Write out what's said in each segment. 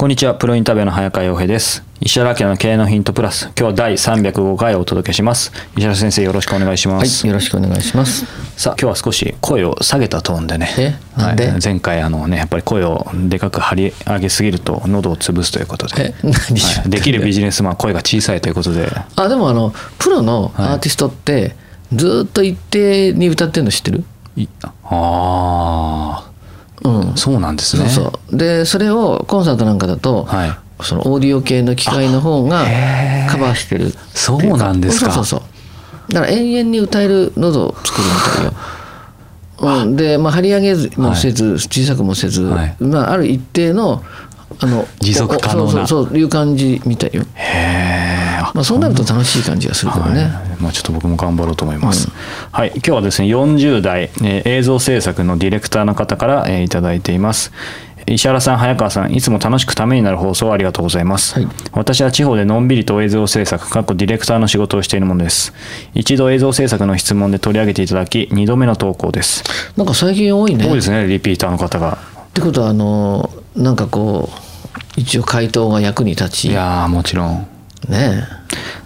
こんにちは、プロインタビューの早川洋平です。石原明の経営のヒントプラス、今日は第305回をお届けします。石原先生、よろしくお願いしまはい、す。よろしくお願いします。さあ、今日は少し声を下げたトーンでね。えなんで？はい前回、あのね、やっぱり声をでかく張り上げすぎると喉を潰すということで。はいできるビジネスマンは声が小さいということで。あ、でもあの、プロのアーティストって、ずーっと一定に歌ってるの知ってる？いあうんあ、。そうなんですそうね。そう。で、それをコンサートなんかだと、はいそのオーディオ系の機械の方がカバーしてるそうなんですかそうそうそう。だから永遠に歌える喉を作るみたいよ。うん、で、まあ、張り上げもせず、小さくもせず、はいまあ、ある一定のあの持続可能なそうそうそういう感じみたいよ。へえ。まあ、そうなると楽しい感じがするからね。はい。まあ、ちょっと僕も頑張ろうと思います、はい。今日はですね40代、えー映像制作のディレクターの方から、えーいただいています。石原さん早川さんいつも楽しくためになる放送をありがとうございます、はい。私は地方でのんびりと映像制作過去ディレクターの仕事をしているものです。一度映像制作の質問で取り上げていただき2度目の投稿です。なんか最近多いね。多いですねリピーターの方が。ってことはあのなんかこう一応回答が役に立ち。いやーもちろんね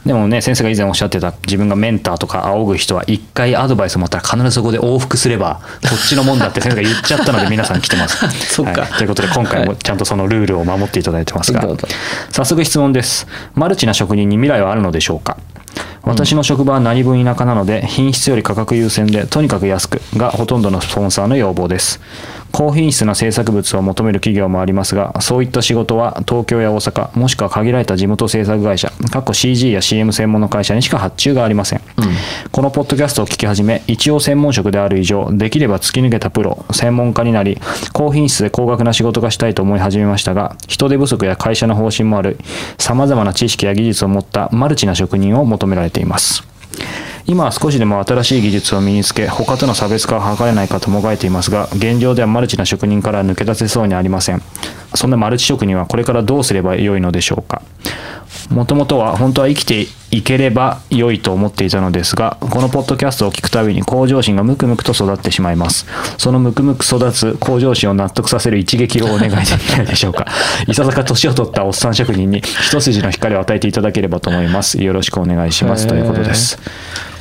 でもね先生が以前おっしゃってた自分がメンターとか仰ぐ人は一回アドバイスを持ったら必ずそこで往復すればこっちのもんだって先生が言っちゃったので皆さん来てます。そっか。はい。ということで今回もちゃんとそのルールを守っていただいてますが。どうぞ早速質問です。マルチな職人に未来はあるのでしょうか？私の職場は何分田舎なので品質より価格優先でとにかく安くがほとんどのスポンサーの要望です高品質な制作物を求める企業もありますがそういった仕事は東京や大阪もしくは限られた地元制作会社過去 CG や CM 専門の会社にしか発注がありません、このポッドキャストを聞き始め一応専門職である以上できれば突き抜けたプロ専門家になり高品質で高額な仕事がしたいと思い始めましたが人手不足や会社の方針もあるさまざまな知識や技術を持ったマルチな職人を求められています今は少しでも新しい技術を身につけ他との差別化を図れないかともがいていますが現状ではマルチな職人から抜け出せそうにありません。そんなマルチ職人はこれからどうすればよいのでしょうか？もともとは本当は生きていければ良いと思っていたのですがこのポッドキャストを聞くたびに向上心がムクムクと育ってしまいます。そのムクムク育つ向上心を納得させる一撃をお願いできないでしょうか？いささか年を取ったおっさん職人に一筋の光を与えていただければと思います。よろしくお願いします。ということです。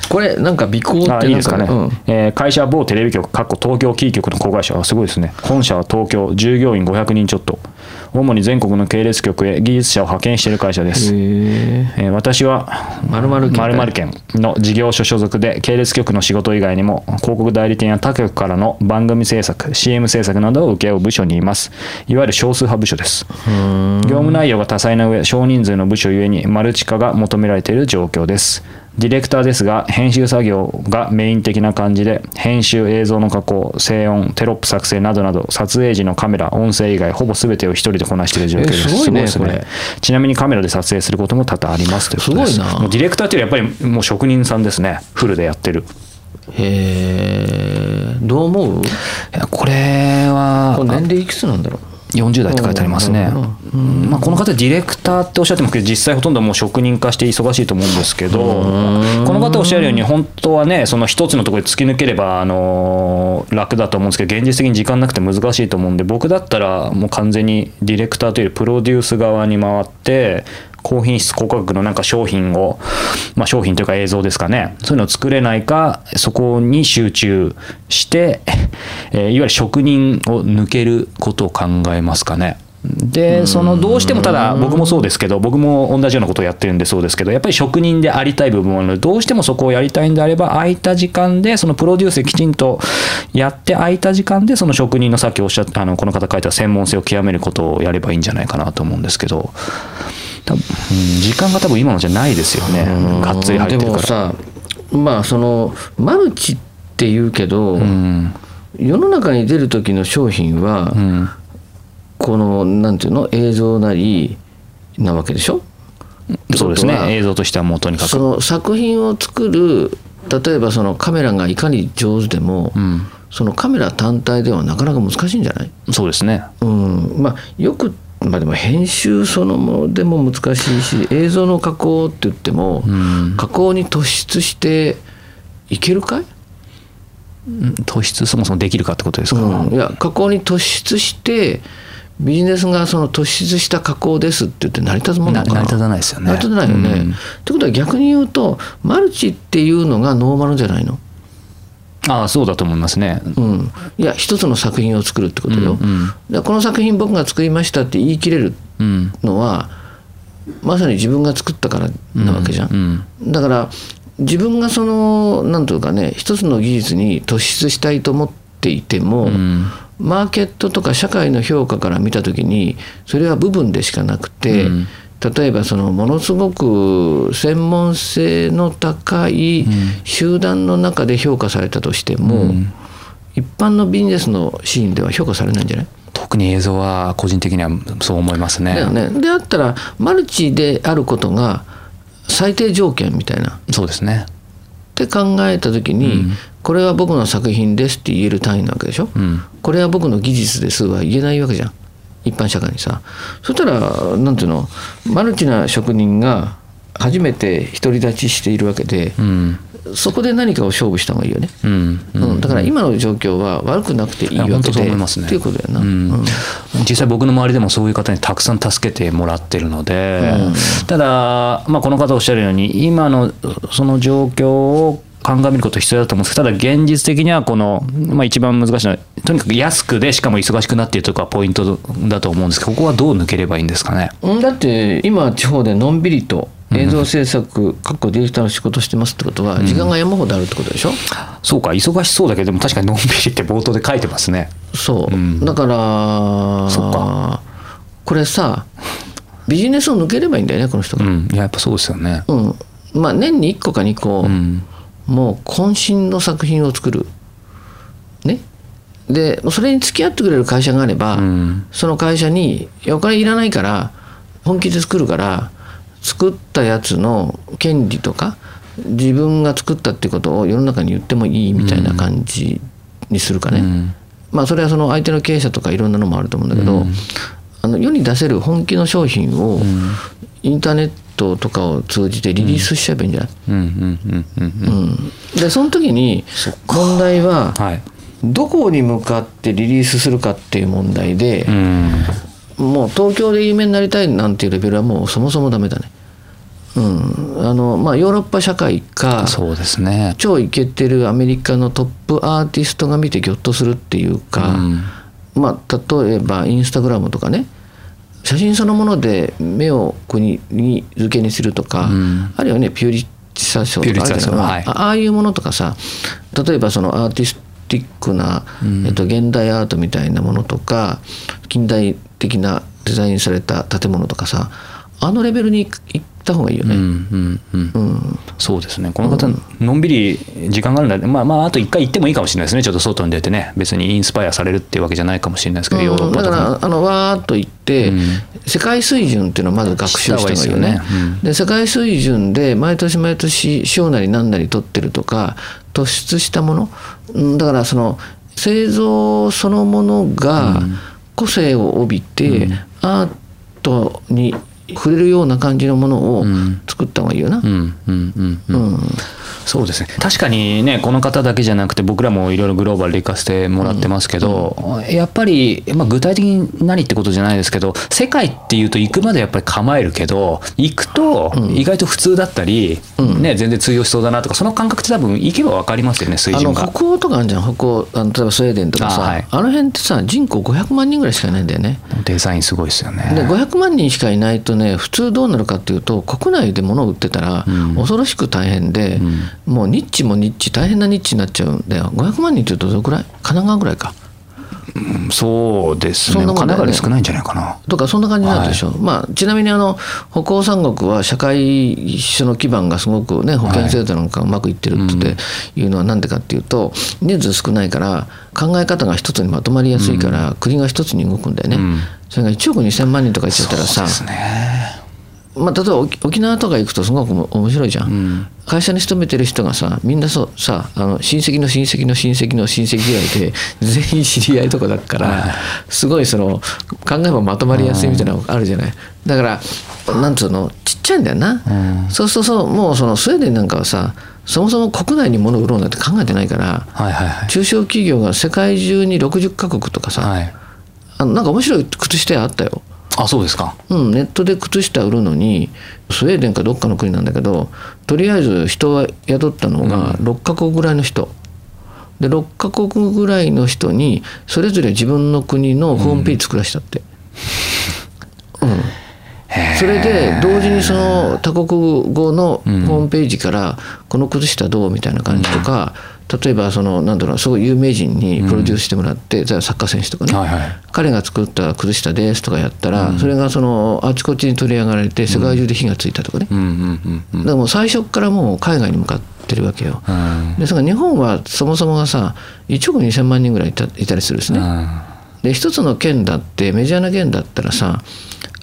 これなんか尾行ってなんあいいですかね、うん。えー会社は某テレビ局かっこ東京キー局の子会社あすごいですね。本社は東京従業員500人ちょっと。主に全国の系列局へ技術者を派遣している会社です、へえー私は県。の事業所所属で系列局の仕事以外にも広告代理店や他局からの番組制作 CM 制作などを請け負う部署にいます。いわゆる少数派部署です。業務内容が多彩な上少人数の部署ゆえにマルチ化が求められている状況ですディレクターですが編集作業がメイン的な感じで編集映像の加工静音テロップ作成などなど撮影時のカメラ音声以外ほぼ全てを一人でこなしている状況です。えすごいねですこれ。ちなみにカメラで撮影することも多々ありますということです。すごいな。もうディレクターっていうよりやっぱりもう職人さんですね。フルでやってる。へえどう思う？いやこれはこれ年齢いくつなんだろう？40代って書いてありますね。まあ、この方ディレクターっておっしゃってますけど実際ほとんどもう職人化して忙しいと思うんですけどこの方おっしゃるように本当はねその一つのところで突き抜ければあの楽だと思うんですけど現実的に時間なくて難しいと思うんで僕だったらもう完全にディレクターというよりプロデュース側に回って高品質高価格のなんか商品を、まあ、商品というか映像ですかね。そういうのを作れないかそこに集中して、えーいわゆる職人を抜けることを考えますかね。でそのどうしてもただ僕もそうですけど僕も同じようなことをやってるんでそうですけどやっぱり職人でありたい部分はあるのでどうしてもそこをやりたいんであれば空いた時間でそのプロデュースできちんとやって空いた時間でその職人のさっきおっしゃったあのこの方書いた専門性を極めることをやればいいんじゃないかなと思うんですけど多分、うん時間が多分今のじゃないですよね。がっつり入ってでるから。もさまあそのマルチって言うけど、うん。世の中に出る時の商品は、うん。このなんていうの映像なりなわけでしょ？そうですね。映像としてはもうとにかく。その作品を作る例えばそのカメラがいかに上手でも、うん。そのカメラ単体ではなかなか難しいんじゃない、そうですね。うん、まあよくまあでも編集そのものでも難しいし映像の加工って言っても、うん。加工に突出していけるかい、突出そもそもできるかってことですか、うん、いや加工に突出してビジネスがその突出した加工ですって言って成り立つものな成り立たないですよね。成り立たないよね。うん。ってことは逆に言うとマルチっていうのがノーマルじゃないの？ああそうだと思いますね。うん、いや一つの作品を作るってことよ。うんうん。この作品僕が作りましたって言い切れるうん。のはまさに自分が作ったからなわけじゃん。うん。だから自分がそのなんというかね一つの技術に突出したいと思っていても、うん。マーケットとか社会の評価から見た時にそれは部分でしかなくて、うん例えばそのものすごく専門性の高い集団の中で評価されたとしても、うん。一般のビジネスのシーンでは評価されないんじゃない？特に映像は個人的にはそう思いますね。だよね。であったらマルチであることが最低条件みたいな。そうですね。って考えた時に、これは僕の作品ですって言える単位なわけでしょ、うん。これは僕の技術ですは言えないわけじゃん一般社会にさ。そしたらなんていうの？マルチな職人が初めて独り立ちしているわけで、うん。そこで何かを勝負した方がいいよね、うん。うん。だから今の状況は悪くなくていいわけで思いますね。っていうことだよな、うん。うん。実際僕の周りでもそういう方にたくさん助けてもらってるので、ただ、まあ、この方おっしゃるように今のその状況を鑑みること必要だと思うんです。けどただ現実的にはこの、まあ、一番難しいのはとにかく安くでしかも忙しくなっているところがポイントだと思うんですけどここはどう抜ければいいんですかね？うんだって今地方でのんびりと映像制作、かっこディレクターの仕事してますってことは時間が山ほどあるってことでしょ、そうか忙しそうだけどでも確かにのんびりって冒頭で書いてますね。そう、うん。だからそっか。これさビジネスを抜ければいいんだよねこの人が、うん、いややっぱそうですよね。うん。まあ年に1個か2個、うんもう渾身の作品を作る。ね。でそれに付き合ってくれる会社があれば、うん。その会社にお金いらないから本気で作るから作ったやつの権利とか自分が作ったってことを世の中に言ってもいいみたいな感じにするかね、うん。まあそれはその相手の経営者とかいろんなのもあると思うんだけど、あの世に出せる本気の商品をインターネットとかを通じてリリースしちゃえばいいんじゃない、でその時に問題ははい。どこに向かってリリースするかっていう問題でう、ん。もう東京で有名になりたいなんていうレベルはもうそもそもダメだね。うん、あのまあヨーロッパ社会かそうですね。超イケてるアメリカのトップアーティストが見てギョッとするっていうか、うん。まあ例えばインスタグラムとかね写真そのもので目を国に付けにするとか、うん。あるいはねピューリッツァ賞とかあるじゃなあああいうものとかさ例えばそのアーティスティックな、えっと、現代アートみたいなものとか近代的なデザインされた建物とかさあのレベルに行った方がいいよね。うんうんうん。うん。そうですね。この方、のんびり時間があるんだ。まあまあ、あと一回行ってもいいかもしれないですね。ちょっと外に出てね、別にインスパイアされるっていうわけじゃないかもしれないですけど、ヨーロッパだか。らあのわーっと行って、うん。世界水準っていうのをまず学習した方がいいよね。で世界水準で毎年毎年賞なり何なり取ってるとか突出したもの。うんだからその製造そのものが個性を帯びて、アートに触れるような感じのものを作った方がいいよな。うんうんうんうん。うん。そうですね。確かにねこの方だけじゃなくて僕らもいろいろグローバルで行かせてもらってますけど、やっぱり、まあ、具体的に何ってことじゃないですけど世界っていうと行くまでやっぱり構えるけど行くと意外と普通だったり、ね、全然通用しそうだなとかその感覚って多分行けば分かりますよね水あの準が。北欧とかあるじゃん。北欧あの例えばスウェーデンとかさあ,、あはい。の辺ってさ人口500万人ぐらいしかいないんだよね。デザインすごいですよね。で500万人しかいないとね普通どうなるかっていうと国内で物を売ってたら恐ろしく大変で、もうニッチもニッチ大変なニッチになっちゃうんだよ500万人っていうとどのくらい？神奈川ぐらいか。うんそうですね。そんなも少ないんじゃないかな。とかそんな感じになるでしょ、まあ、ちなみにあの北欧三国は社会その基盤がすごくね保険制度なんかうまくいってるっていうのはなんでかっていうと人数少ないから考え方が一つにまとまりやすいから国が一つに動くんだよね、んそれが1億2,000万人とかいっちゃったらさ。まあ、例えば沖沖縄とか行くとすごく面白いじゃん、会社に勤めてる人がさみんなそうさあの親戚の親戚の親戚の親戚ぐらいで 全員知り合いとかだからすごいその考えばまとまりやすいみたいなのがあるじゃない。だからなんつうのちっちゃいんだよな、そうするとそうもうそのスウェーデンなんかはさそもそも国内に物を売ろうなんて考えてないからはいはいはい。中小企業が世界中に60カ国とかさ、はい、あのなんか面白い靴下屋あったよ。あそうですか。うん、ネットで靴下売るのにスウェーデンかどっかの国なんだけどとりあえず人は雇ったのが6カ国ぐらいの人。で6カ国ぐらいの人にそれぞれ自分の国のホームページ作らしたって。うんそれで同時にその多国語のホームページからこの靴下どうみたいな感じとか例えばそのなんだろうすごい有名人にプロデュースしてもらって例えばサッカー選手とかねはいはい彼が作った靴下ですとかやったらそれがそのあちこちに取り上がられて世界中で火がついたとかねうんうんうんうん。だからもう最初からもう海外に向かってるわけよ。うんですが日本はそもそもがさ1億2,000万人ぐらいいたいたりするんですね。で一つの県だってメジャーな県だったらさ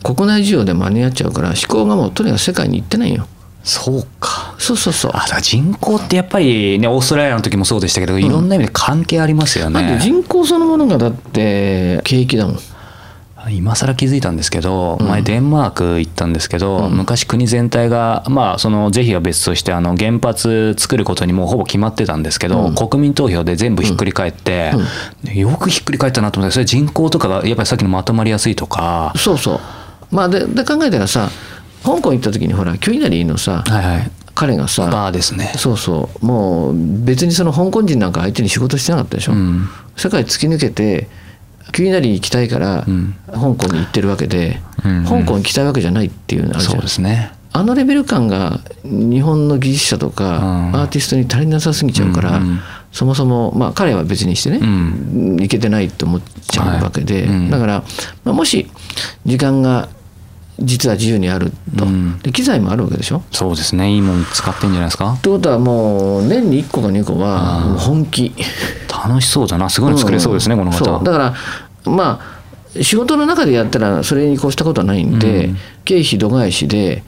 国内需要で間に合っちゃうから思考がもうとにかく世界に行ってないよ。そうか。そうそうそう。あだ人口ってやっぱりねオーストラリアの時もそうでしたけど、いろんな意味で関係ありますよだってね。人口そのものがだって景気だもん。今更気づいたんですけど、前デンマーク行ったんですけど、昔国全体がまあその是非は別としてあの原発作ることにもうほぼ決まってたんですけど、国民投票で全部ひっくり返って、よくひっくり返ったなと思ってそれ人口とかがやっぱりさっきのまとまりやすいとか。そうそう。まあでで考えたらさ香港行った時にほらキュイナリーのさ、はいはい。彼がさバーですね。そうそうもう別にその香港人なんか相手に仕事してなかったでしょ、ん。世界突き抜けてキュイナリー行きたいから香港に行ってるわけで、うん。うん香港に行きたいわけじゃないっていうのあるじゃそんうですね。あのレベル感が日本の技術者とかうん。アーティストに足りなさすぎちゃうから、うんうん。そもそもまあ彼は別にしてね、ん。いけてないと思っちゃうわけで、はい。うん。だから、まあ、もし時間が実は自由にあると、うんで機材もあるわけでしょ？そうですね。いいもん使ってんじゃないですか？っ。てことはもう年に1個か2個はもう本気楽しそうだな。すごいの作れそうですね、この方。だからまあ仕事の中でやったらそれに越したことはないんで、うん経費度外視で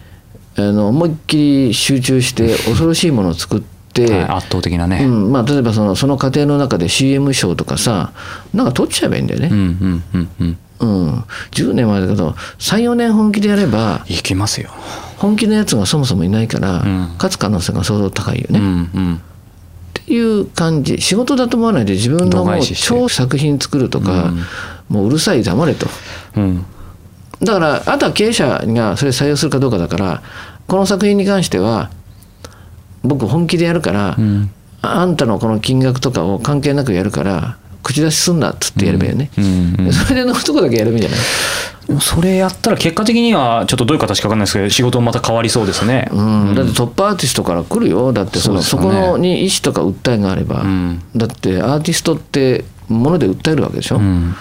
あの思いっきり集中して恐ろしいものを作って、はい圧倒的なね。うんまあ、例えばそのその過程の中で CM 賞とかさなんか取っちゃえばいいんだよね、うんうんうんうん。うん。10年までだけど34年本気でやればいきますよ。本気のやつがそもそもいないから、ん。勝つ可能性が相当高いよね、うっんうん。ていう感じ。仕事だと思わないで自分の度もう超作品作るとか、もううるさい黙れと。うん。だからあとは経営者がそれ採用するかどうかだからこの作品に関しては僕本気でやるから、あんたのこの金額とかを関係なくやるから口出しすんなっつってやればいいよね、それでのとこだけやればいいんじゃない？それやったら結果的にはちょっとどういう形か分かんないですけど仕事もまた変わりそうですね。うん、だってトップアーティストから来るよ。だってそのそうそこのに意思とか訴えがあれば、ん。だってアーティストってもので訴えるわけでしょ、うん。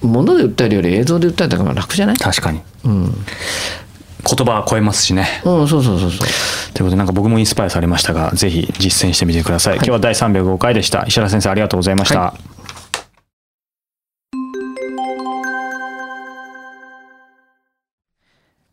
もので訴えるより映像で訴えた方が楽じゃない？確かに。うん、言葉は超えますしね。うん、そうそうそうそう。ということでなんか僕もインスパイアされましたがぜひ実践してみてください。今日は第305回でした。石原先生ありがとうございました。はい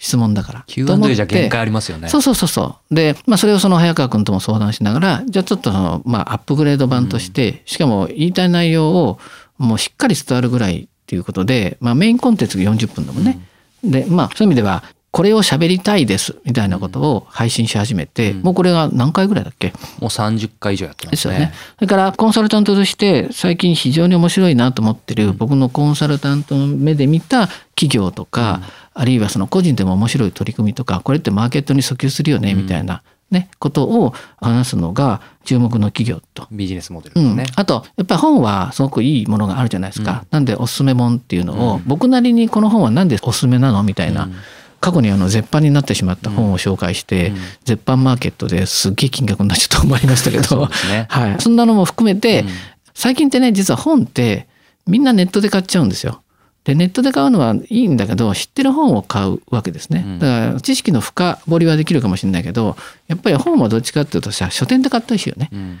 質問だから。Q&A てじゃ限界ありますよね。そうそうそうそう。で、まあそれをその早川君とも相談しながら、じゃあちょっとその、まあアップグレード版として、しかも言いたい内容をもうしっかり伝わるぐらいっていうことで、まあメインコンテンツが40分だもんね。で、まあそういう意味では、これを喋りたいですみたいなことを配信し始めて、もうこれが何回ぐらいだっけ？もう30回以上やってまね。ですすよね。それからコンサルタントとして最近非常に面白いなと思ってる僕のコンサルタントの目で見た企業とか、あるいはその個人でも面白い取り組みとかこれってマーケットに訴求するよねみたいな、ね、ことを話すのが注目の企業と。ビジネスモデルうんですね。、あとやっぱり本はすごくいいものがあるじゃないですか、なんでおすすめ本っていうのを、僕なりにこの本は何でおすすめなの？みたいな、過去にあの絶版になってしまった本を紹介して、絶版マーケットですっげえ金額になっちゃったと思いましたけど。ね。はい、そんなのも含めて、最近ってね実は本ってみんなネットで買っちゃうんですよ。でネットで買うのはいいんだけど知ってる本を買うわけですね。だから知識の深掘りはできるかもしれないけどやっぱり本はどっちかっていうとさ書店で買ったりしよね。うん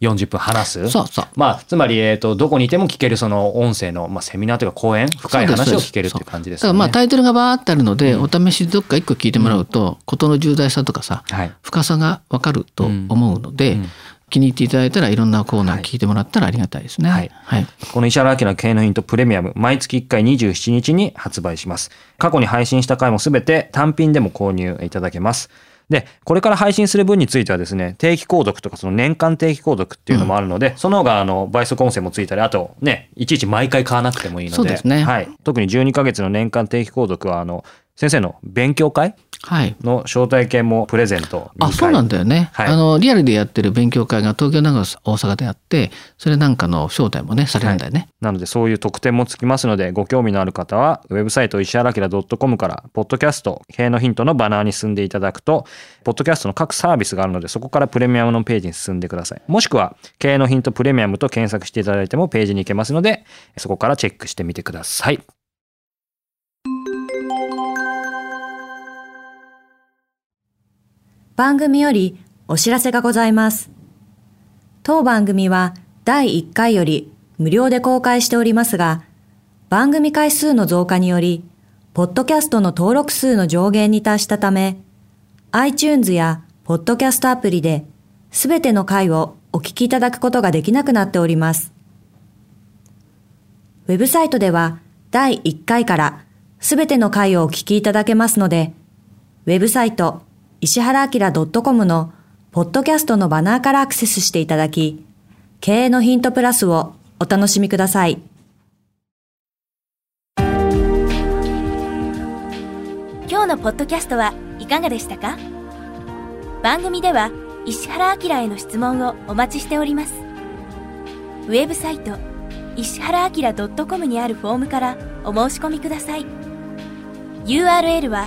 40分話す。そうそうまあ、つまり、えっ、と、どこにいても聞けるその音声の、まあ、セミナーというか講演、深い話を聞けるっていう感じですよね。だからまあタイトルがバーってあるので、お試しどっか一個聞いてもらうと、事の重大さとかさ、はい。深さがわかると思うので、気に入っていただいたらいろんなコーナー聞いてもらったらありがたいですね。はいはい。この石原明の経営のヒントプレミアム、毎月1回27日に発売します。過去に配信した回もすべて単品でも購入いただけます。で、これから配信する分についてはですね、定期購読とかその年間定期購読っていうのもあるので、その方があの倍速音声もついたり、あとね、いちいち毎回買わなくてもいいので、そうですねはい。特に12ヶ月の年間定期購読は、あの、先生の勉強会？はい。の招待券もプレゼント2回あ、そうなんだよね。はいあの、リアルでやってる勉強会が東京、長野、大阪であって、それなんかの招待もね、されるんだよね。なのでそういう特典もつきますのでご興味のある方はウェブサイト石原明 .com からポッドキャスト経営のヒントのバナーに進んでいただくとポッドキャストの各サービスがあるのでそこからプレミアムのページに進んでくださいもしくは経営のヒントプレミアムと検索していただいてもページに行けますのでそこからチェックしてみてください番組よりお知らせがございます。当番組は第1回より無料で公開しておりますが、番組回数の増加により、ポッドキャストの登録数の上限に達したため、iTunes やポッドキャストアプリで、すべての回をお聞きいただくことができなくなっております。ウェブサイトでは第1回からすべての回をお聞きいただけますので、ウェブサイト石原明 .com のポッドキャストのバナーからアクセスしていただき、経営のヒントプラスをお楽しみください。今日のポッドキャストはいかがでしたか？番組では石原明への質問をお待ちしております。ウェブサイト石原明 .com にあるフォームからお申し込みください。URL は